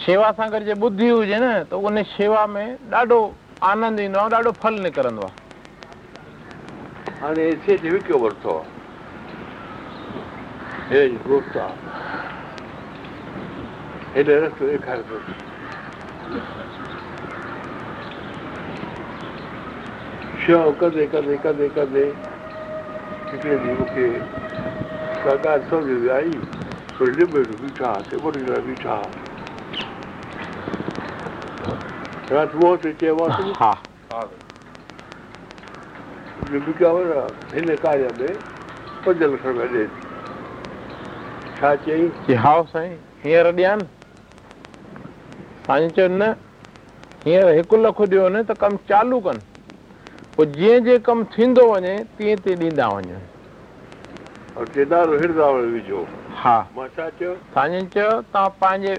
शेवा सां गॾु जे ॿुधी हुजे न त उन शेवा में ॾाढो आनंद ईंदो आहे ॾाढो फल निकिरंदो आहे ki تعbartha la? Eern aich kung sa aad. En aaranasth wau je kharg nato eth ات ووتي تي ووتي ها جبو کا پن کا دے پنل فر دے چاچي کي هاوس آهي هي رديان سانچن هي 1 لک ڏيو نه ته كم چالو كن جو جي جي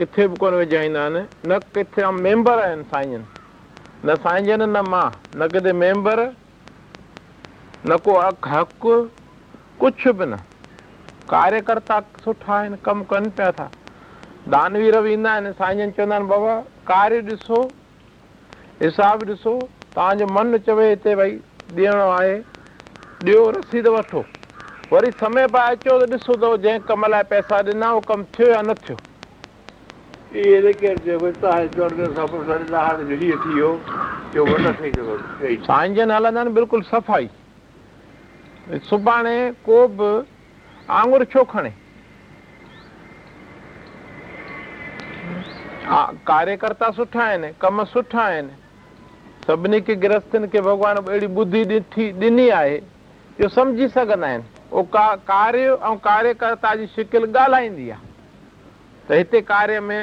किथे बि कोन विझाईंदा आहिनि न किथे मेंबर आहिनि साईं जन नंजन न मां न किथे मेंबर न को अखु हक़ कुझु बि न कार्यकर्ता सुठा आहिनि कमु कनि पिया था दानवीर बि ईंदा आहिनि साईं जन चवंदा आहिनि बाबा कार्य ॾिसो हिसाबु ॾिसो तव्हांजो मनु चवे हिते भई ॾियणो आहे ॾियो रसीद वठो वरी समय पाए अचो त ॾिसो त जंहिं कम लाइ पैसा ॾिना उहो कमु थियो या न थियो थी जो साईं जन हलंदा आहिनि बिल्कुलु सफ़ाई सुभाणे को बि आंगुर छो खणे कार्यकर्ता सुठा आहिनि कम सुठा आहिनि सभिनी खे गृहस्थनि खे भॻवानु अहिड़ी ॿुधी ॾिठी ॾिनी आहे इहो सम्झी सघंदा आहिनि उहो का कार्य ऐं कार्यकर्ता जी शिकिल ॻाल्हाईंदी आहे त हिते कार्य में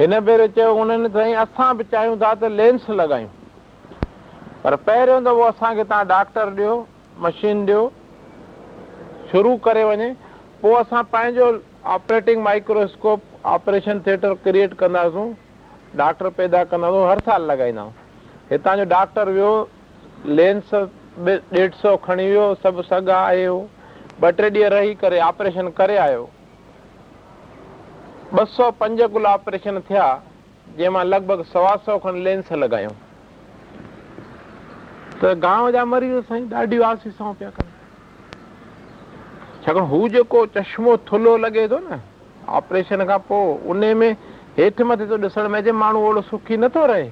हिन भेरे चयो उन्हनि साईं असां बि चाहियूं था त लेंस लॻायूं पर पहिरियों दफ़ो असांखे तव्हां डॉक्टर ॾियो मशीन ॾियो शुरू करे वञे पोइ असां पंहिंजो operating microscope operation theatre create कंदासूं डॉक्टर पैदा कंदासूं हर साल लॻाईंदा आहियूं हितां जो डॉक्टर वियो लेंस ॾेढ सौ खणी वियो सभु सॻा आए ॿ टे ॾींहं रही करे ऑपरेशन करे आयो ॿ सौ पंज गुल ऑपरेशन थिया जंहिं मां लॻभॻि सवा सौ खनि लेंस लॻायूं त गांव जा मरीज़ छाकाणि हू जेको चश्मो थुल्हो लॻे थो न ऑपरेशन खां पोइ उन में हेठि मथे थो ॾिसण में अचे माण्हू सुखी नथो रहे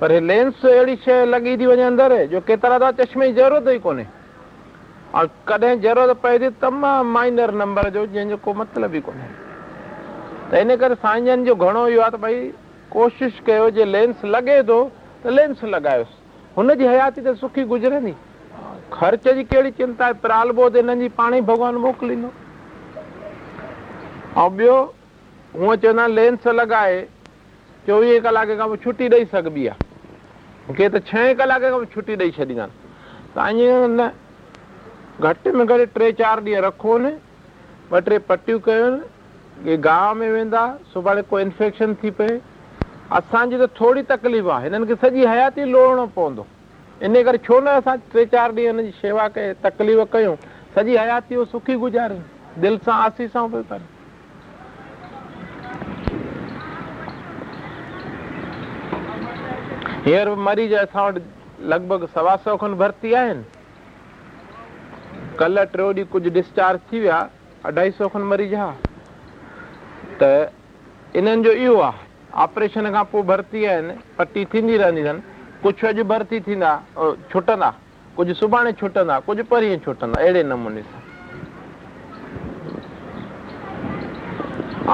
पर हे लेंस अहिड़ी शइ लॻी थी वञे अंदरि जो केतिरा त चश्मे जी ज़रूरत ई कोन्हे ऐं कॾहिं ज़रूरत पए थी तमामु माइनर नंबर जो जंहिंजो को मतिलबु ई कोन्हे त इन करे साईं जन जो घणो इहो आहे त भई कोशिशि कयो जे लेंस लॻे थो त लेंस लॻायोसि हुनजी हयाती त सुखी गुज़रंदी ख़र्च जी कहिड़ी चिंता आहे प्रालबो त हिननि जी पाण ई भॻवानु मोकिलींदो ऐं ॿियो हूअं चवंदा लेंस लॻाए चोवीह कलाक खां पोइ छुटी ॾेई सघिबी आहे मूंखे त छहें कलाक खां पोइ छुटी ॾेई छॾींदा आहिनि ईअं न घटि में घटि टे चारि ॾींहं रखो न ॿ टे पटियूं कयो गांव में वेंदा सुभाणे को इन्फेक्शन थी पए असांजी त तो थोरी तकलीफ़ आहे हिननि खे सॼी हयाती लोहणो पवंदो इन करे छो न असां टे चारि ॾींहं हुनजी शेवा कयूं तकलीफ़ कयूं सॼी हयाती उहो सुखी गुज़ारियूं दिलि सां आसी पियो कनि हींअर बि मरीज असां वटि लॻभॻि सवा सौ खनि भर्ती आहिनि कल्ह टियों ॾींहुं कुझु डिस्चार्ज थी विया अढाई सौ खनि मरीज हुआ त इन्हनि जो इहो आहे ऑपरेशन खां पोइ भर्ती आहिनि पटी थींदी रहंदी अथनि कुझु अॼु भर्ती थींदा छुटंदा कुझु सुभाणे छुटंदा कुझु परीहं छुटंदा अहिड़े नमूने सां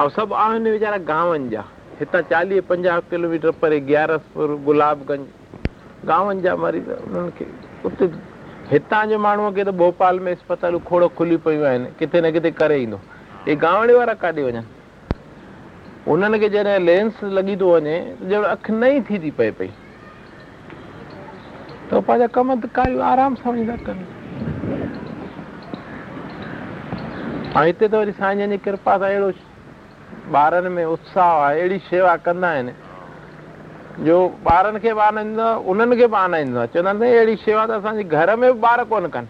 ऐं सभु आहिनि वीचारा गांवनि जा हितां चालीह पंजाह किलोमीटर परे ग्यारसपुर गुलाबगंज गंज गांवनि जा मरीज़ उन्हनि खे उते हितां जे माण्हूअ खे त भोपाल में अस्पतालूं खोड़ खुलियूं पियूं आहिनि किथे न किथे करे ईंदो इहे गांवड़े वारा काॾे वञनि उन्हनि खे जॾहिं लेंस लॻी थो वञे ॼण अख नई थी थी पए पई त पंहिंजा कम त कमु आराम सां वञी था कनि ऐं हिते त वरी साईं जी कृपा सां अहिड़ो ॿारनि में उत्साह आहे अहिड़ी शेवा कंदा आहिनि जो ॿारनि खे बि आनाईंदो आहे उन्हनि खे बि आनाईंदो आहे चवंदा आहिनि अहिड़ी शेवा त असांजे घर में बि ॿार कोन कनि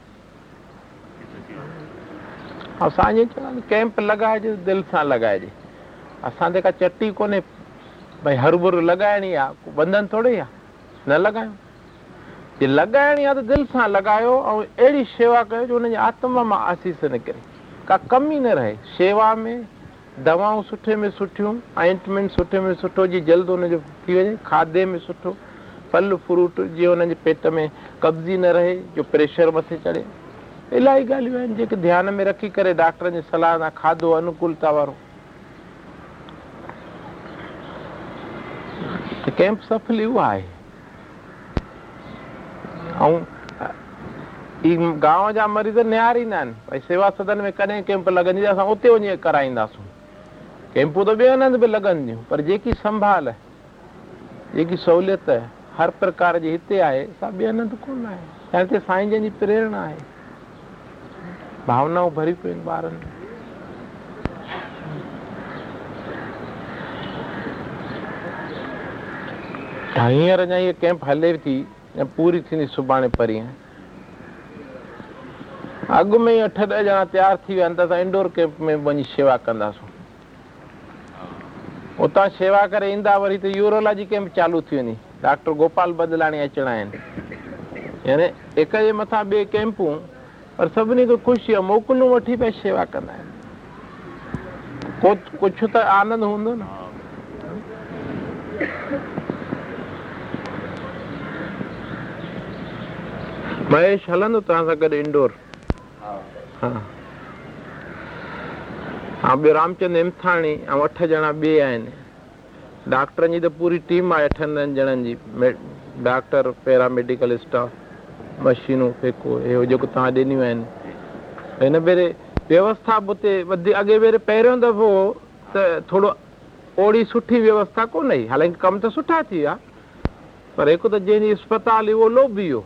ऐं साईं चवंदा आहिनि कैम्प लॻाइजे दिलि सां लॻाइजे असां ते का चटी कोन्हे भई हर भुर लॻाइणी आहे बंधन थोरी आहे न लॻायूं जे लॻाइणी आहे त दिलि सां लॻायो ऐं अहिड़ी शेवा कयो जो हुनजी आत्मा मां आसीस निकिरे का कमी न रहे शेवा में दवाऊं सुठे में सुठियूं आइंटमेंट सुठे में सुठो जीअं जल्द हुनजो थी वञे खाधे में सुठो फल फ्रूट जीअं हुनजे पेट में कब्ज़ी न रहे जो प्रेशर मथे चढ़े इलाही ॻाल्हियूं आहिनि जेके ध्यान में रखी करे डॉक्टरनि जी सलाह सां खाधो अनुकूलता वारो कैंप सफल इहो आहे ऐं ही गांव जा मरीज़ निहार ईंदा आहिनि भई सेवा सदन में कॾहिं कैंप लॻंदी असां उते वञी कराईंदासूं कैंपूं त तो ॿियनि हंधि बि लॻंदियूं पर जेकी संभाल जेकी सहूलियत हर प्रकार जी हिते आहे सा ॿियनि हंधि कोन आहे साईं जन जी प्रेरणा आहे भावनाऊं भरी पियूं आहिनि ॿारनि हींअर अञा इहो कैंप हले थी ऐं पूरी थींदी सुभाणे परीहं अॻु में ई अठ ॾह ॼणा तयारु थी विया आहिनि त इंडोर कैंप में वञी शेवा कंदासीं उतां शेवा करे ईंदा वरी त यूरोलॉजी कैंप चालू थी वेंदी डॉक्टर गोपाल बदलाणी अचणा आहिनि यानी हिक जे मथां ॿिए कैंपूं पर सभिनी खे ख़ुशी आहे मोकिलूं वठी पिया शेवा कंदा आहिनि को कुझु त आनंद हूंदो न महेश हलंदो तव्हां सां गॾु इंडोर हा ऐं ॿियो रामचंद हिमथाणी ऐं अठ ॼणा ॿिए आहिनि डॉक्टरनि जी त पूरी टीम आहे अठनि ॼणनि जी डॉक्टर पैरामेडिकल स्टाफ मशीनूं फेको इहो जेको तव्हां ॾिनियूं आहिनि हिन भेरे व्यवस्था बि उते हुते अॻे भेरे पहिरियों दफ़ो त थोरो ओड़ी सुठी व्यवस्था कोन हुई हालांकी कमु त सुठा थी विया पर हिकु त जंहिंजी अस्पताल हुई उहो लोभी वियो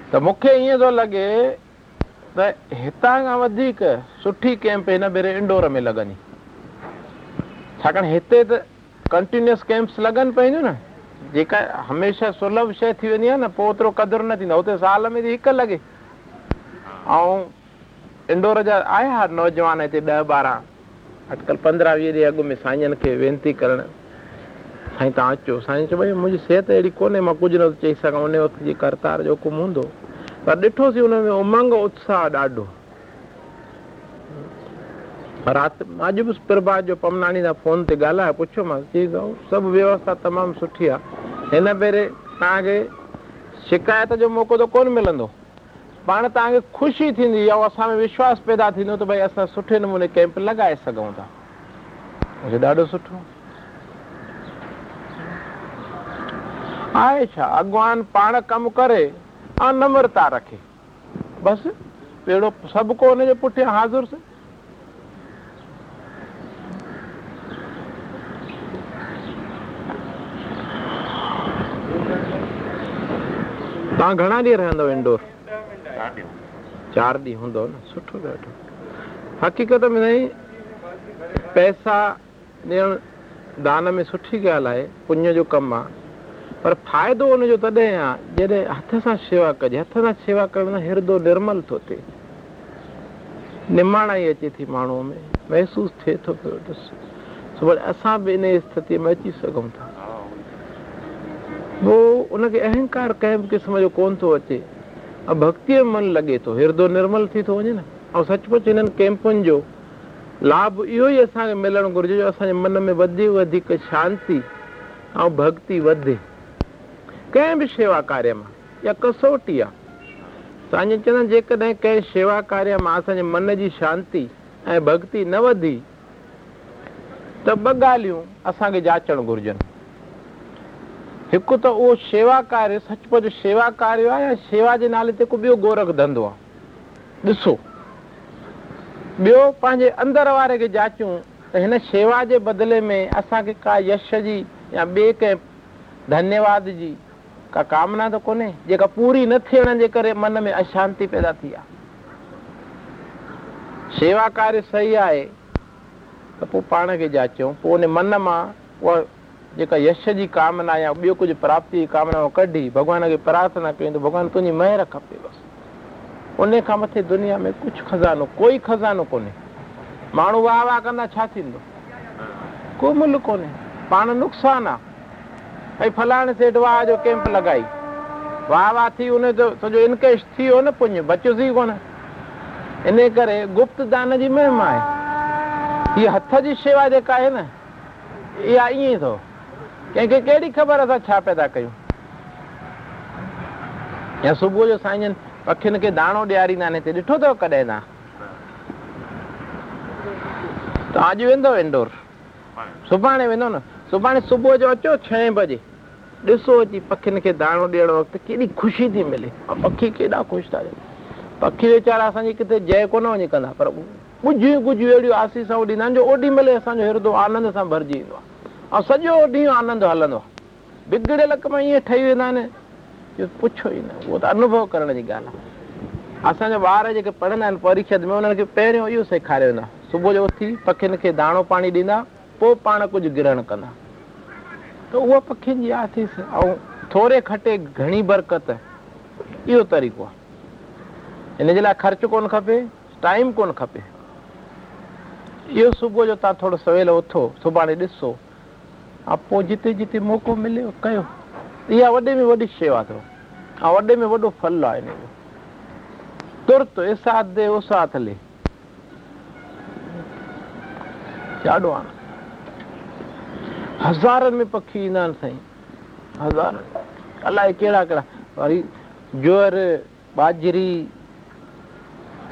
त मूंखे ईअं थो लॻे त हितां खां वधीक सुठी कैम्प हिन भेरे इंडोर में लॻंदी छाकाणि हिते त कंटिन्यूस कैम्प्स लॻनि पवंदियूं न जेका हमेशह सुलभ शइ थी वेंदी आहे न पोइ ओतिरो क़दुरु न थींदो हुते साल में थी हिकु लॻे ऐं इंडोर जा आया नौजवान हिते ॾह ॿारहं अॼुकल्ह पंद्रहं वीह ॾींहं अॻु में साईं खे वेनिती करणु साईं तव्हां अचो साईं चयो भई मुंहिंजी सिहत अहिड़ी कोन्हे मां कुझु नथो चई सघां उन वक़्त जी करतार जो हुकुम हूंदो पर ॾिठोसीं में उमंग उत्साह ॾाढो राति अॼु बि प्रभात जो पमनाणी सां फोन ते ॻाल्हायो पुछियोमांसि चई सभु व्यवस्था तमामु सुठी आहे हिन भेरे तव्हांखे शिकायत जो मौको त कोन मिलंदो पाण तव्हांखे ख़ुशी थींदी ऐं असां में विश्वास पैदा थींदो त भई असां सुठे नमूने कैंप लॻाए सघूं था ॾाढो सुठो આયશા अगवान पाण कमु करे ऐं नम्रता रखे बसि अहिड़ो सभु को हुनजे पुठियां हाज़िर से तव्हां घणा ॾींहं रहंदव इंडोर चारि ॾींहं हूंदो न सुठो ॾाढो हक़ीक़त में साईं पैसा ॾियणु दान में सुठी गाल आहे पुञ जो कमु आहे पर फ़ाइदो हुनजो तॾहिं आहे जॾहिं हथ सां शेवा कजे हथ सां शेवा करण सां हिरदो निर्मल थो थिए निमाणाई अचे थी माण्हूअ में महसूसु थिए थो पियो ॾिस सुभाणे असां बि इन स्थिति में अची सघूं था पोइ उनखे अहंकार कंहिं बि क़िस्म कोन थो अचे ऐं भक्ति में मन लगे तो हिरदो निर्मल थी थो वञे न ऐं सचमुच हिननि कैंपुनि जो लाभ इहो ई असांखे मिलणु घुरिजे जो असांजे मन में वधि वधीक शांती ऐं भक्ति वधे कंहिं बि शेवा कार्य मां कसोटी आहे साईं चवंदा आहिनि जेकॾहिं कंहिं शेवा कार्य मां असांजे मन जी शांती ऐं भॻती न वधी त ॿ ॻाल्हियूं असांखे जाचणु घुरिजनि हिकु त उहो शेवा कार्य सचपुच शेवा कार्य आहे या शेवा जे नाले ते को ॿियो गोरख धंधो आहे ॾिसो ॿियो पंहिंजे अंदरि वारे खे जाचूं त हिन शेवा जे बदिले में असांखे का यश जी या ॿिए कंहिं धन्यवाद जी का कामना तो कोन्हे जेका पूरी न थियण जे करे मन में अशांती पैदा थी आहे शेवा कार्य सही आहे त पोइ पाण खे जाचूं पोइ उन मन मां उहा जेका यश जी कामना या ॿियो कुझु प्राप्ति जी कामना कढी भॻवान खे प्रार्थना कयूं त भॻवानु तुंहिंजी महिर खपे बसि उन खां मथे दुनिया में कुझु खज़ानो कोई खज़ानो कोन्हे माण्हू वाह वाह कंदा छा थींदो को मुल कोन्हे पाण नुक़सानु आहे ऐं फलाणे वाह वाह थी हुनजो इनकेश थी वियो न पुञ बचंदी कोन इन करे हीअ हथ जी शेवा जेका आहे न इहा ईअं अथव कंहिंखे कहिड़ी ख़बर असां छा पैदा कयूं या सुबुह जो साईं अखियुनि खे दाणो ॾियारींदा आहिनि ॾिठो अथव तव्हां तव्हांजो सुभाणे वेंदव सुबुह जो अचो छह बजे ॾिसो अची पखियुनि खे दाणो ॾियणु वक़्तु केॾी ख़ुशी थी मिले ऐं पखी केॾा ख़ुशि था थियनि पखी वीचारा असांजी किथे जय कोन वञी कंदा पर कुझु कुझु अहिड़ियूं आसीसूं ॾींदा आहिनि जो ओॾी महिल असांजो हिरदो आनंद सां भरिजी वेंदो आहे ऐं सॼो ॾींहुं आनंदु हलंदो आहे बिगड़ियल कम ईअं ठही वेंदा आहिनि जो पुछो ई न उहो त अनुभव करण जी ॻाल्हि आहे असांजा ॿार जेके पढ़ंदा आहिनि परीक्षा में उन्हनि खे पहिरियों इहो सेखारियो वेंदो आहे सुबुह जो उथी पखियुनि खे दाणो पाणी ॾींदा पोइ पाण कुझु ग्रहण कंदा त उहा पखियुनि जी आ थी ऐं थोरे खटे घणी बरकत इहो तरीक़ो आहे हिन जे लाइ ख़र्चु कोन खपे टाइम कोन खपे इहो सुबुह जो तव्हां थोरो सवेल उथो सुभाणे ॾिसो ऐं पोइ जिते जिते मौक़ो मिले कयो इहा वॾे में वॾी शेवा ऐं वॾे में वॾो फल आहे हज़ारनि में पखी ईंदा आहिनि साईं हज़ार अलाए कहिड़ा कहिड़ा वरी जोअर बाजरी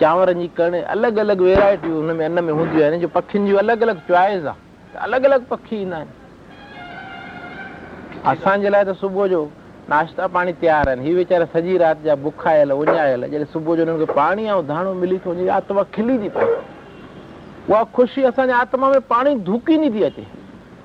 चांवरनि जी कण अलॻि अलॻि हुन में अन में हूंदियूं आहिनि जो पखियुनि जूं अलॻि अलॻि चॉइस आहे अलॻि अलॻि पखी ईंदा आहिनि असांजे लाइ त सुबुह जो नाश्ता पाणी तयारु आहिनि हीअ वीचारा सॼी राति जा बुख आयल उञायल जॾहिं सुबुह जो हिननि खे पाणी ऐं धाणो मिली थो वञे आत्मा खिली थी पए उहा ख़ुशी असांजे आत्मा में पाणी धुकी नथी अचे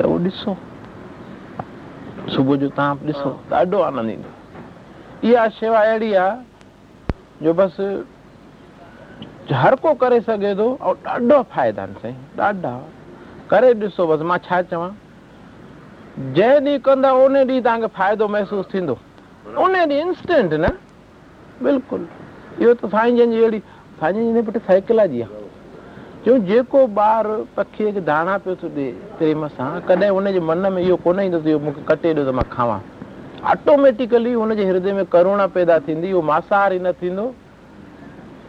सुबुह जो तव्हां जो बसि हर को करे सघे थो ऐं ॾिसो बसि मां छा चवां जंहिं ॾींहुं कंदा उन ॾींहुं तव्हांखे फ़ाइदो महसूसु थींदो उन ॾींहुं इंस्टेंट न बिल्कुलु इहो त साईं साइकिल जी आहे चयूं जेको ॿार पखीअ खे धाणा पियो थो ॾे हुनजे मन में इहो कोन ईंदो त इहो मूंखे कटे ॾियो त मां खावां ऑटोमैटिकली हुनजे हृदय में करुणा पैदा थींदी उहो मांसाहारी न थींदो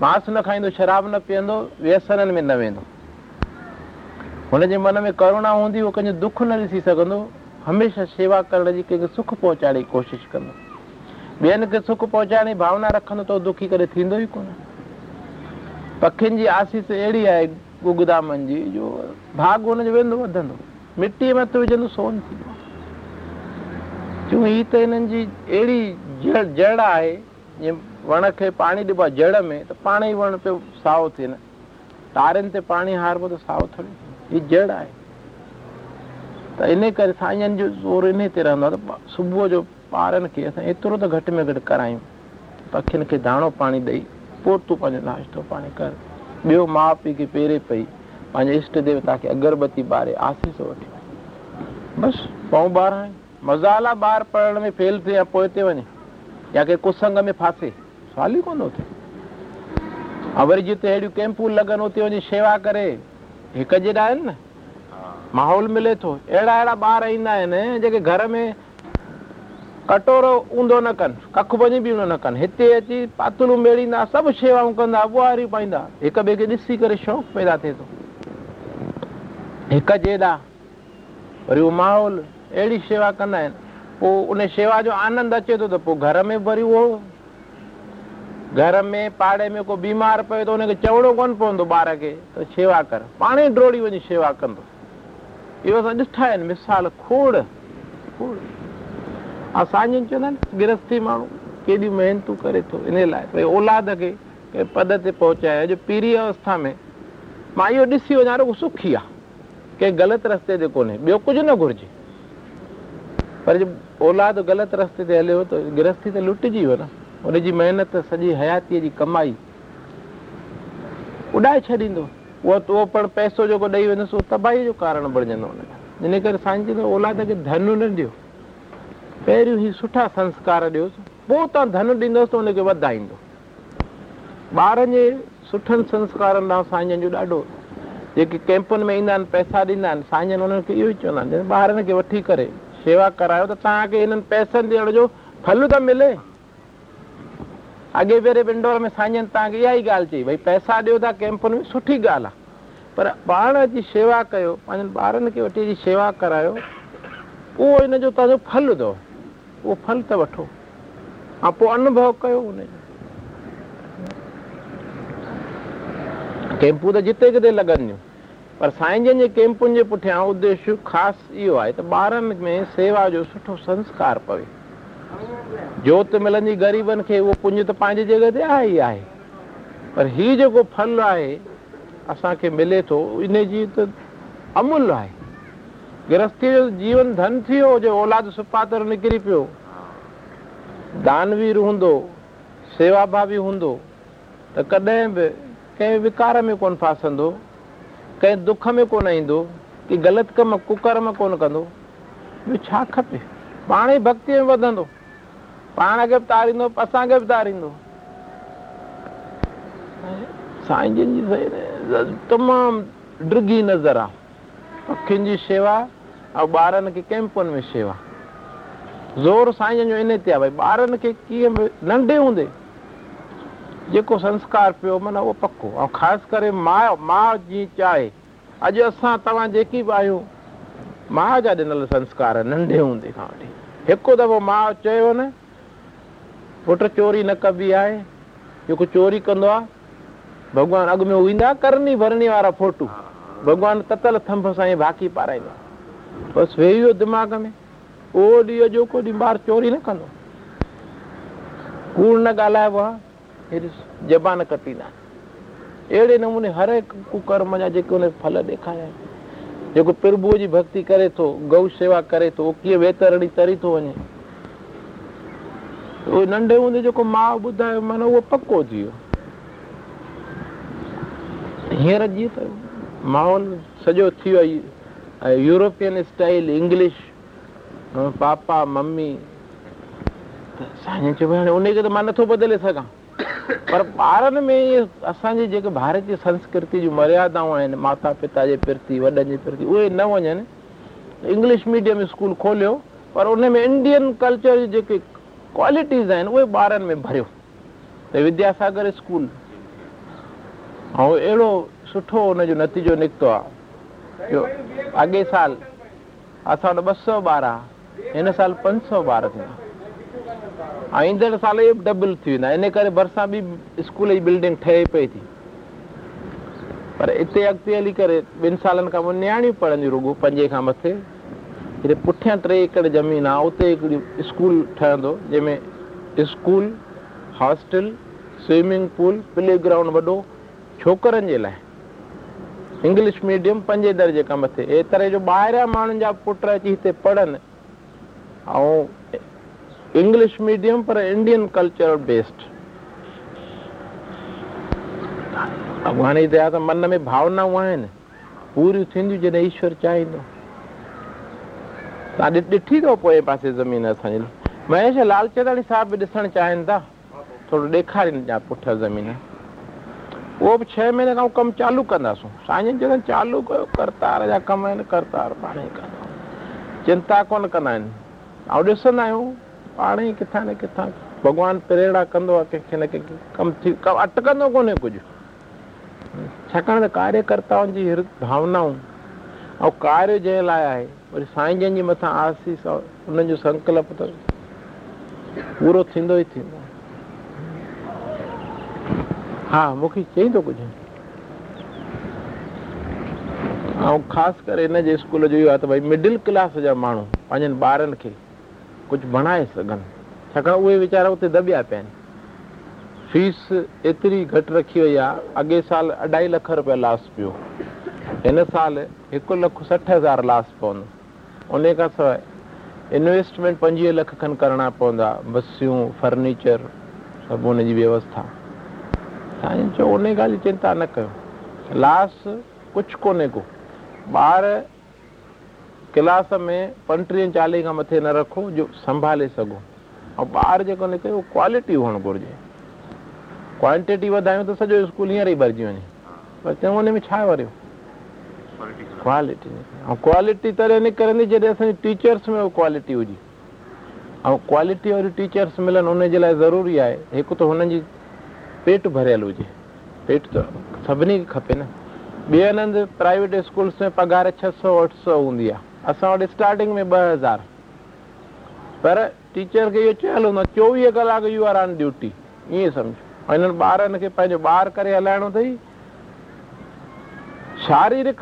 मांस न खाईंदो शराब न पीअंदो व्यसननि में न वेंदो हुनजे मन में करुणा हूंदी उहो कंहिंजो दुख न ॾिसी सघंदो हमेशह शेवा करण जी कंहिंखे सुख पहुचाइण जी कोशिशि कंदो ॿियनि खे सुख पहुचाइण जी भावना रखंदो त दुखी करे थींदो ई कोन पखियुनि जी आसीस अहिड़ी आहे गुगदामनि जी जो भाग हुनजो वेंदो वधंदो मिटीअ में त हिननि जी अहिड़ी जड़ जड़ आहे जीअं वण खे पाणी ॾिबो आहे जड़ में त पाण ई वण पियो साओ थिए न तारनि ते पाणी हारिबो त साओ थिए हीअ जड़ आहे त इन करे साईं जो ज़ोर इन ते रहंदो आहे त सुबुह जो ॿारनि खे असां एतिरो त घटि में घटि करायूं पखियुनि खे दाणो पाणी ॾेई पोइ तूं पंहिंजो नाश्तो पाणी कर ॿियो माउ पीउ खे पेरे पई पंहिंजे इष्ट देवता खे अगरबती ॿारे आसीस वठी बसि पऊं ॿार मज़ाला ॿार पढ़ण में फेल थिए या पोइ वञे या के कुसंग में फासे सवाल ई कोन थिए ऐं वरी जिते अहिड़ियूं कैम्पू लॻनि उते वञी शेवा करे हिकु जहिड़ा आहिनि न माहौल मिले थो अहिड़ा अहिड़ा ॿार ईंदा आहिनि जेके घर में कटोरो ऊंधो न कनि कख वञी बि हूंदो न कनि हिते अची पातलूं मेड़ींदा सभु शेवाऊं कंदा ॿुहारियूं पाईंदा हिक ॿिए खे ॾिसी करे शौक़ु पैदा थिए थो हिक जेॾा वरी उहो माहौल अहिड़ी शेवा कंदा आहिनि पोइ उन शेवा जो आनंद अचे थो त पोइ घर में वरी उहो घर में पाड़े में को बीमार पए थो हुनखे चवणो कोन पवंदो ॿार खे त शेवा कर पाण ई डोड़ी वञी शेवा कंदो इहो असां ॾिठा आहिनि मिसाल खोड़ खोड़ ऐं चवंदा आहिनि गृहस्थी माण्हू केॾी महिनतूं करे थो इन लाइ भई औलाद खे पद ते पहुचाए अॼु पीरी अवस्था में मां इहो ॾिसी वञा रो सुखी आहे कंहिं ग़लति रस्ते ते कोन्हे ॿियो कुझु न घुरिजे पर जे औलाद ग़लति रस्ते ते हलियो त गृहस्थी त लुटिजी वियो न हुनजी महिनत सॼी हयातीअ जी कमाई उॾाए छॾींदो उहो उहो पिणु पैसो जेको ॾेई वेंदुसि उहो तबाही जो कारण बणिजंदो हुनजो इन करे साईं चवंदो औलाद खे धन न ॾियो पहिरियों ई सुठा संस्कार ॾियोसि पोइ तव्हां धन ॾींदसि त हुनखे वधाईंदो ॿारनि जे सुठनि संस्कारनि साईं जो ॾाढो जेके कैम्पुनि में ईंदा आहिनि पैसा ॾींदा आहिनि साईं जन हुननि खे इहो ई चवंदा आहिनि ॿारनि खे वठी करे शेवा करायो त तव्हांखे हिननि पैसनि ॾियण जो फल त मिले अॻे भेरे विंडोर में साईं जन तव्हांखे इहा ई ॻाल्हि चई भई पैसा ॾियो था कैम्पनि में सुठी ॻाल्हि आहे पर पाण जी शेवा कयो पंहिंजनि ॿारनि खे वठी अची शेवा करायो उहो हिन जो तव्हांजो फल अथव उहो फल त वठो ऐं पोइ अनुभव कयो उनजो कैंपू त जिते किथे लॻंदियूं पर साईं जन जे कैंपुनि जे पुठियां उद्देश्य ख़ासि इहो आहे त ॿारनि में सेवा जो सुठो संस्कार पवे जोति मिलंदी ग़रीबनि खे उहो पुंज त पंहिंजी जॻह ते आहे ई आहे पर हीउ जेको फल आहे असांखे मिले थो इन जी त अमुल आहे गृहस्थी जो जीवन धन थी वियो हुजे औलाद सुपातर निकिरी पियो दानवीर हूंदो सेवा भावी हूंदो त कॾहिं बि कंहिं विकार में कोन फासंदो कंहिं दुख में कोन ईंदो की ग़लति कम कुकर में कोन कंदो ॿियो छा खपे पाण ई भक्तीअ में वधंदो पाण खे बि तारींदो असांखे बि तारींदो साईं जी तमामु डी नज़र आहे पखियुनि जी शेवा ऐं ॿारनि खे कैम्पनि में माउ जी चाहे अॼु असां तव्हां जेकी बि आहियूं माउ जा ॾिनल संस्कार नंढे हूंदे खां वठी हिकु दफ़ो माउ चयो न पुटु चोरी न कबी आहे जेको चोरी कंदो आहे भॻवानु अॻु में ईंदा करनी भरणी वारा फोटू भॻवान ततल था ई बाक़ी पाराईंदो बसि वेही वियो दिमाग़ में उहो ॾींहुं ॿार चोरी न कंदो न ॻाल्हाइबो अहिड़े नमूने हर फल ॾेखारियां जेको प्रभुअ जी भक्ति करे थो गौ शेवा करे थो कीअं वेतर तरी थो वञे नंढे हूंदे जेको माउ ॿुधायो माना उहो पको थी वियो माहौल सॼो थी वई ऐं European style English papa mummy त ममी चइबो हाणे उनखे त मां नथो बदिले सघां पर ॿारनि में इहे असांजे जेके भारतीय संस्कृति जूं मर्यादाऊं आहिनि माता पिता जे प्रति वॾनि जे प्रति उहे न वञनि इंग्लिश मीडियम स्कूल खोलियो पर उन में इंडियन कल्चर जी जेके क्वालिटीज़ आहिनि उहे ॿारनि में भरियो त विद्यासागर स्कूल ऐं अहिड़ो सुठो हुनजो नतीजो निकितो आहे अॻे साल असां वटि ॿ सौ ॿार आहे हिन साल पंज सौ ॿार ऐं ईंदड़ साल इहे डबल थी वेंदा इन करे भरिसां बि स्कूल जी बिल्डिंग ठहे पई थी पर हिते अॻिते हली करे ॿिनि सालनि खां पोइ नियाणियूं पढ़ंदियूं रुगो पंजे खां मथे हिते पुठियां टे एकड़ ज़मीन आहे उते हिकिड़ी स्कूल ठहंदो जंहिंमें school hostel swimming pool playground वॾो छोकरनि जे लाइ इंग्लिश मीडियम पंजे दर्जे खां मथे एतिरे जो ॿाहिरां माण्हुनि जा पुट अची हिते पढ़नि ऐं इंग्लिश मीडियम पर इंडियन कल्चर बेस्ड जी मन में भावनाऊं आहिनि पूरियूं थींदियूं जॾहिं ईश्वर चाहींदो तव्हां ॾिठी अथव पोएं पासे ज़मीन असांजी लाइ महेश लालचाणी साहिब ॾिसणु चाहिनि था थोरो ॾेखारीनि ज़मीन उहो बि छह महीने खां कमु चालू कंदासूं साईं जॾहिं चालू कयो करतार जा कम आहिनि करतार पाण ई कंदा चिंता कोन कंदा आहिनि ऐं ॾिसंदा आहियूं पाण ई किथां न किथां भॻवानु प्रेरणा कंदो आहे कंहिंखे न कंहिंखे कमु थी कमु अटकंदो कोन्हे कुझु छाकाणि त कार्यकर्ताउनि जी भावनाऊं ऐं कार्य जंहिं लाइ आहे वरी साईं जन जे मथां आसीस उन्हनि जो संकल्प त पूरो थींदो ई थींदो हा मूंखे चई थो कुझु ऐं ख़ासि करे हिन जे स्कूल जो इहो आहे त भई मिडिल क्लास जा माण्हू पंहिंजनि ॿारनि खे कुझु बणाए सघनि छाकाणि उहे वीचारा उते दॿिया पिया आहिनि फीस एतिरी घटि रखी वई आहे अॻे साल अढाई लख रुपया लॉस पियो हिन साल हिकु लखु सठि हज़ार लॉस पवंदो उन खां सवाइ इन्वेस्टमेंट पंजवीह लख खनि करणा पवंदा बसियूं फर्नीचर सभु हुनजी व्यवस्था साईं चओ उन ॻाल्हि जी चिंता न कयो लास्ट कुझु कोन्हे को ॿार क्लास में पंटीह चालीह खां मथे न रखो जो संभाले सघो ऐं ॿार जेको निकिरे उहो क्वालिटी हुअणु घुरिजे क्वांटिटी वधायूं त सॼो स्कूल हींअर ई भरिजी वञे पर चयो में छा वरियो क्वालिटी तॾहिं निकिरंदी जॾहिं असांजी टीचर्स में उहो क्वालिटी हुजे ऐं क्वालिटी वारी टीचर्स मिलनि हुनजे लाइ ज़रूरी आहे हिकु त हुननि जी पेट भरियल हुजे पेट त सभिनी खे खपे न ॿियनि हंधि प्राइवेट स्कूल में पघार छह सौ अठ सौ हूंदी आहे असां वटि स्टार्टिंग में ॿ हज़ार पर टीचर खे इहो चयल हूंदो आहे चोवीह कलाक यू आर ऑन ड्यूटी ईअं सम्झो हिननि ॿारनि खे पंहिंजो ॿार करे हलाइणो अथई शारीरिक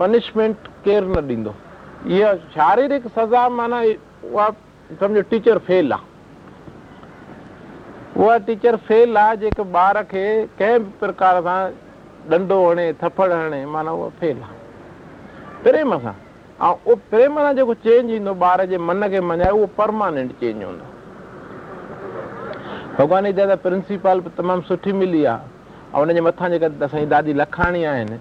पनिशमेंट केरु न ॾींदो इहा शारीरिक सज़ा माना उहा सम्झो टीचर फेल आहे उहा टीचर फेल आहे जेके ॿार खे कंहिं बि प्रकार सां ॾंडो हणे थफड़ हणे माना उहा फेल आहे प्रेम सां ऐं उहो प्रेम सां जेको चेंज ईंदो ॿार जे मन खे मञाए उहो परमानेंट चेंज हूंदो भॻवान जी दादा प्रिंसिपल बि तमामु सुठी मिली आहे ऐं हुनजे मथां जेका असांजी दादी लखाणी आहिनि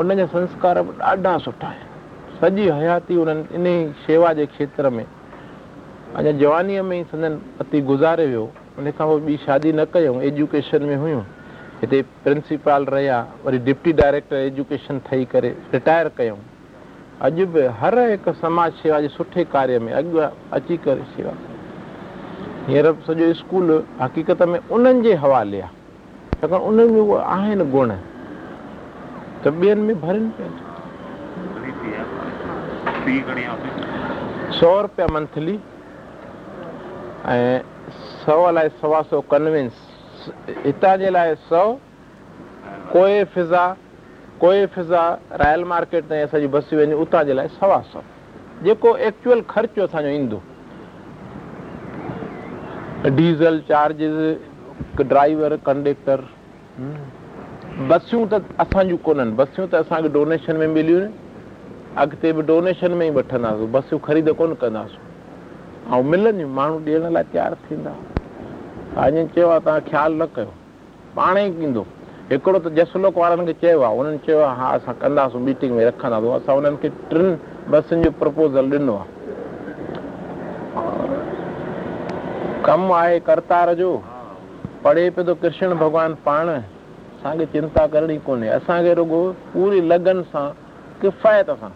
उनजा संस्कार बि ॾाढा सुठा आहिनि सॼी हयाती उन्हनि इन ई शेवा जे खेत्र में अञा जवानीअ में ई सॼनि पती गुज़ारे वियो उन पोइ ॿी शादी न कयूं एजुकेशन में हुयूं हिते प्रिंसिपाल रहिया वरी डिप्टी डायरेक्टर एजुकेशन ठही करे रिटायर कयूं अॼु बि हर हिकु समाज शेवा जे सुठे कार्य में अॻु अची करे शेवा हींअर सॼो स्कूल हक़ीक़त में उन्हनि जे हवाले आहे छाकाणि उन्हनि में उहे आहिनि गुण त ॿियनि में भरनि पिया सौ रुपया मंथली ऐं सौ अलाए सवा सौ कन्विंस हितां जे लाइ सौ कोए कोए फिज़ा फिज़ा मार्केट ताईं असांजी बसियूं आहिनि उतां जे लाइ सवा सौ जेको एक्चुअल ख़र्चो असांजो ईंदो डीज़ल चार्जिस ड्राइवर कंडक्टर बसियूं त असां जूं कोन बसियूं तसियूं ख़रीद कोन कंदासीं ऐं मिलंदियूं माण्हू ॾियण लाइ तयारु थींदा चयो आहे तव्हां ख़्यालु न कयो पाण ई थींदो हिकिड़ो त जसलोक वारनि खे चयो आहे उन्हनि चयो आहे हा असां कंदासीं मीटिंग में रखंदासीं असां उन्हनि खे टिनि बसियुनि जो प्रपोज़ल ॾिनो आहे कमु आहे करतार जो पढ़े पियो थो कृष्ण भॻवानु पाण असांखे चिंता करणी कोन्हे असांखे रुॻो पूरी लगन सां किफ़ायत सां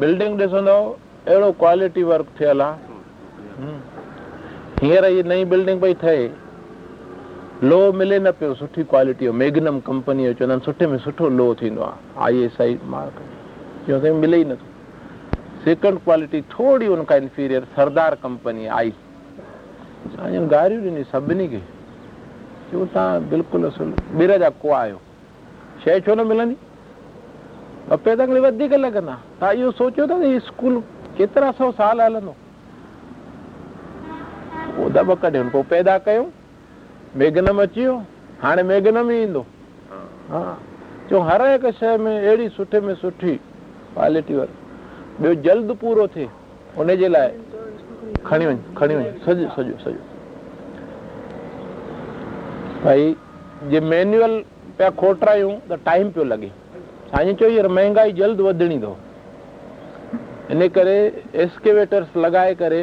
बिल्डिंग ॾिसंदो अहिड़ो क्वालिटी वर्क थियलु आहे हींअर हीअ नई बिल्डिंग पई ठहे लो मिले न पियो सुठी क्वालिटी जो मेगनम कंपनी जो चवंदा आहिनि सुठे में सुठो लो थींदो आहे आई एस आई मार्क मार्के मिले ई नथो सेकंड क्वालिटी थोरी हुन खां इंफीरियर सरदार कंपनी आई गारियूं ॾिनी सभिनी खे तव्हां बिल्कुलु असुल ॿीर जा को आहियो शइ छो न मिलंदी पिया त वधीक लॻंदा तव्हां इहो सोचियो था स्कूल केतिरा सौ साल हलंदो दॿ कढियूं पोइ पैदा कयूं मेघनम अची वियो हाणे मेघनम ई ईंदो हा चओ हर हिकु शइ में अहिड़ी सुठे में सुठी क्वालिटी वारी ॿियो जल्द पूरो थिए हुनजे लाइ खणी वञ खणी वञ सॼो सॼो सॼो भई जे मैन्युअल पिया खोटरायूं त टाइम पियो लॻे साईं चयो यार महांगाई जल्द वधणी अथव इन करे एस्केवेटर्स लॻाए करे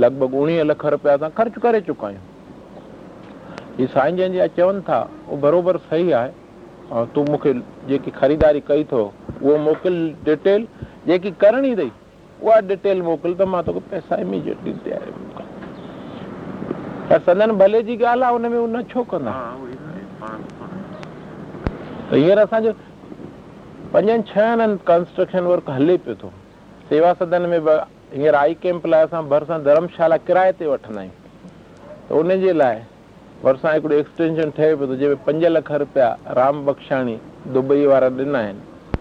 लॻभॻि उणिवीह लख रुपया असां ख़र्चु करे चुका आहियूं हीअ साईं जंहिंजे चवनि था उहो बराबरि सही आहे ऐं तूं मूंखे जेकी ख़रीदारी कई अथव उहो मोकिल डिटेल जेकी करणी अथई उहा डिटेल मोकिल त मां तोखे पैसा पर सदन भले जी ॻाल्हि आहे उहो न छो कंदा त हींअर असांजो पंजनि छहनि हंधि कंस्ट्रक्शन वर्क हले पियो थो सेवा सदन में बि हींअर आई कैम्प लाइ असां भरिसां धर्मशाला किराए ते वठंदा आहियूं त उन जे लाइ भरिसां हिकिड़ो एक्सटेंशन ठहे पियो जंहिंमें पंज लख रुपया राम बख्शाणी दुबई वारा ॾिना आहिनि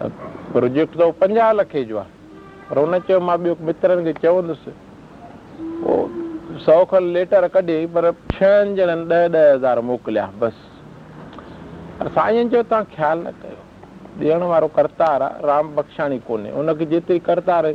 त प्रोजेक्ट त उहो पंजाह लखे जो आहे पर हुन चयो मां ॿियो मित्रनि खे चवंदुसि सौ खनि लेटर कढी पर छहनि ॼणनि ॾह ॾह हज़ार मोकिलिया बसि साईं चयो तव्हां ख़्यालु न कयो ॾियण वारो करतार आहे राम बख़्शाणी कोन्हे हुनखे जेतिरी करतार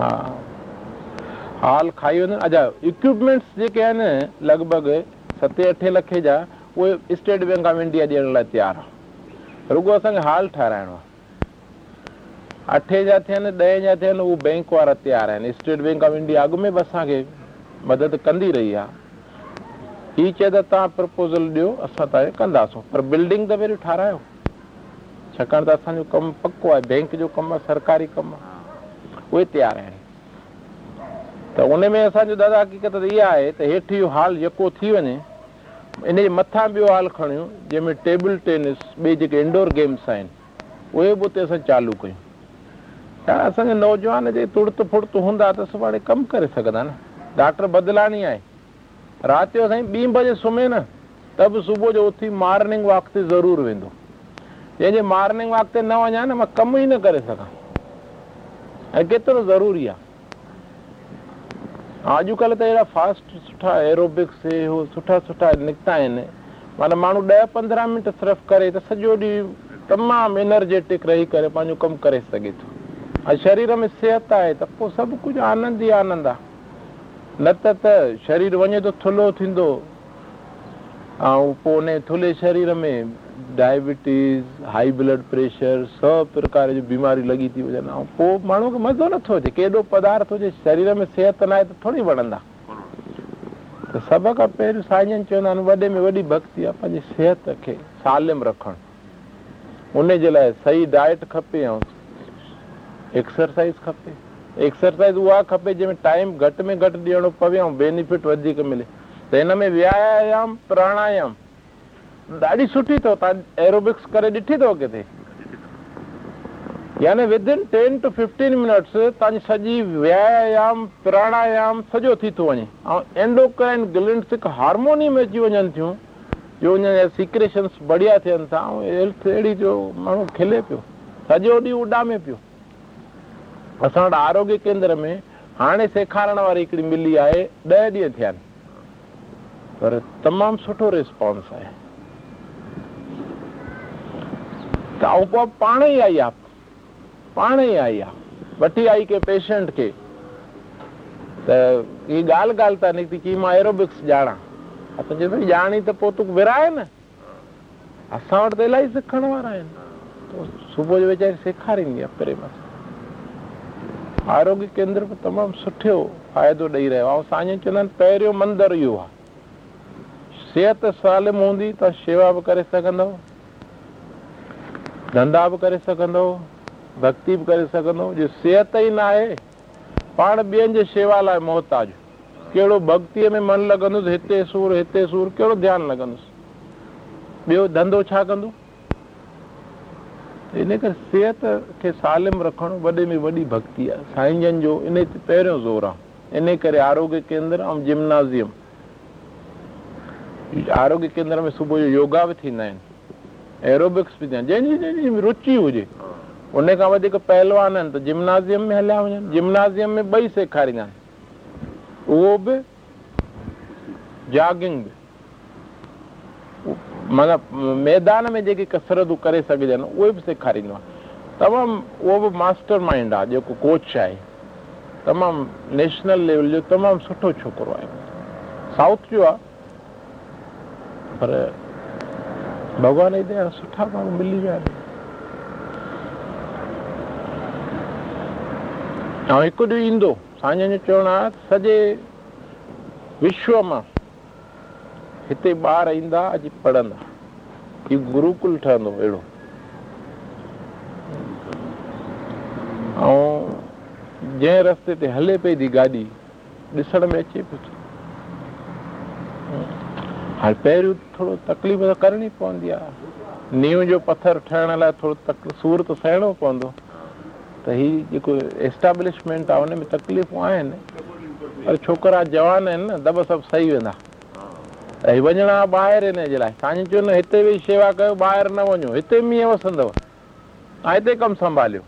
हा हाल खाई वञनि अजायो इक्विपमेंट्स जेके आहिनि लॻभॻि सते अठे लखे जा उहे स्टेट बैंक ऑफ इंडिया ॾियण लाइ तयारु आहे रुगो असांखे हाल ठाराइणो आहे अठे जा थियनि ॾहें जा थियनि उहे बैंक वारा तयारु आहिनि स्टेट बैंक ऑफ इंडिया अॻु में बि असांखे मदद कंदी रही आहे हीअ चए त तव्हां प्रपोज़ल ॾियो असां तव्हांखे कंदासूं पर बिल्डिंग त पहिरियों ठाहिरायो छाकाणि त असांजो कमु पको आहे बैंक जो कमु आहे सरकारी कमु आहे उहे तयारु आहिनि त उन में असांजो दादा हक़ीक़त इहा आहे त हेठि इहो हाल जेको थी वञे इन जे मथां ॿियो हाल खणूं जंहिंमें टेबल टेनिस ॿिए जेके इंडोर गेम्स आहिनि उहे बि उते असां चालू कयूं छा असांजे नौजवान जे तुर्त फुर्त हूंदा त सुभाणे कमु करे सघंदा न डॉक्टर बदलाणी आहे राति जो साईं ॿी बजे सुम्हे न त बि सुबुह जो उथी मॉर्निंग वॉक ते ज़रूरु वेंदो जंहिंजे मॉर्निंग वॉक ते न वञा न मां कमु ई न करे सघां ऐं केतिरो ज़रूरी आहे अॼुकल्ह त अहिड़ा फास्ट सुठा सुठा सुठा एरोबिक्स निकिता आहिनि माना माण्हू ॾह पंद्रहं मिंट सिर्फ़ु करे त सॼो ॾींहुं तमामु एनर्जेटिक रही करे पंहिंजो कमु करे सघे थो ऐं शरीर में सिहत आहे त पोइ सभु कुझु आनंद ई आनंद आहे न त त शरीर वञे थो थुलो थींदो ऐं पोइ उन थुले शरीर में डायबिटीज़ हाई ब्लड प्रेशर सभु प्रकार जूं बीमारियूं लॻी थी वञनि ऐं पोइ माण्हूअ खे मज़ो नथो अचे केॾो पदार्थ हुजे शरीर में सिहत न आहे त थोरी वणंदा त सभ खां पहिरियों साईं जन चवंदा आहिनि पंहिंजी सिहत खे सालिम रखणु उन जे लाइ सही डाइट खपे ऐं एक्सरसाइज़ खपे एक्सरसाइज़ उहा खपे जंहिंमें टाइम घटि में घटि ॾियणो पवे ऐं बेनिफिट वधीक मिले त हिन में व्यायाम प्राणायाम ॾाढी सुठी अथव एरोबिक्स करे ॾिठी अथव किथे तव्हांजी सॼी व्यायाम सॼो थी थो वञे बढ़िया पियो असां वटि आरोग्य केंद्र में हाणे सेखारण वारी हिकिड़ी मिली आहे ॾह ॾींहं थिया आहिनि पर तमामु सुठो रिस्पॉन्स आहे पाण ई आई आहे पाण ई आई आहे वठी आई के पेशंट खे त ही ॻाल्हि ॻाल्हि त निकिती की मां एरोबिक्स ॼाणा भई ॼाणी त पोइ तूं विराए न असां वटि त इलाही सिखण वारा आहिनि सुबुह जो वेचारी सेखारींदी आहे प्रेम सां आरोग्य केंद्र बि तमामु सुठो फ़ाइदो ॾेई रहियो आहे ऐं साईं चवंदा आहिनि पहिरियों मंदरु इहो आहे सिहत सालिम हूंदी त शेवा बि करे सघंदव धंधा बि करे सघंदो भक्ति बि करे सघंदो जे सिहत ई न आहे पाण ॿियनि जे शेवा लाइ मोहताज कहिड़ो भक्तीअ में मनु लॻंदुसि हिते सूर हिते सूर कहिड़ो ध्यानु लॻंदुसि ॿियो धंधो छा कंदो इन करे सिहत खे सालिम रखणु वॾे में वॾी भक्ति आहे साईं जन जो इन ते पहिरियों ज़ोर आहे इन करे आरोग्य केंद्र ऐं जिमनाज़ियम आरोग्य केंद्र में सुबुह जो योगा बि थींदा आहिनि एरोबिक्स बि थियनि जंहिंजी जंहिंजी रुचि हुजे उन खां वधीक पहलवान आहिनि त जिमनाज़ियम में हलिया वञनि जिमनाज़ियम में ॿई सेखारींदा आहिनि उहो बि जागिंग बि माना मैदान में जेके कसरतूं करे सघजनि उहे बि सेखारींदो आहे तमामु उहो बि मास्टर माइंड आहे जेको कोच आहे तमामु नेशनल लेवल जो तमामु सुठो छोकिरो आहे साउथ जो आहे पर भॻवान जी दया सुठा माण्हू मिली विया आहिनि ऐं हिकु ॾींहुं ईंदो साईं जो चवणु आहे सॼे विश्व मां हिते ॿार ईंदा अॼु पढ़ंदा गुरुकुल ठहंदो अहिड़ो ऐं जंहिं रस्ते ते हले पई थी गाॾी ॾिसण में अचे पियो हाणे पहिरियों थोरो तकलीफ़ त करणी पवंदी आहे नीम जो पथर ठहण लाइ थोरो तक सूर त सहिणो पवंदो त ही जेको एस्टाब्लिशमेंट आहे उनमें तकलीफ़ूं आहिनि पर छोकिरा जवान आहिनि न दब सभु सही वेंदा त हीउ वञिणा ॿाहिरि हिन जे लाइ तव्हांखे चयो न हिते वेही शेवा कयो ॿाहिरि न वञो हिते हीअं वसंदव ऐं हिते कमु संभालियो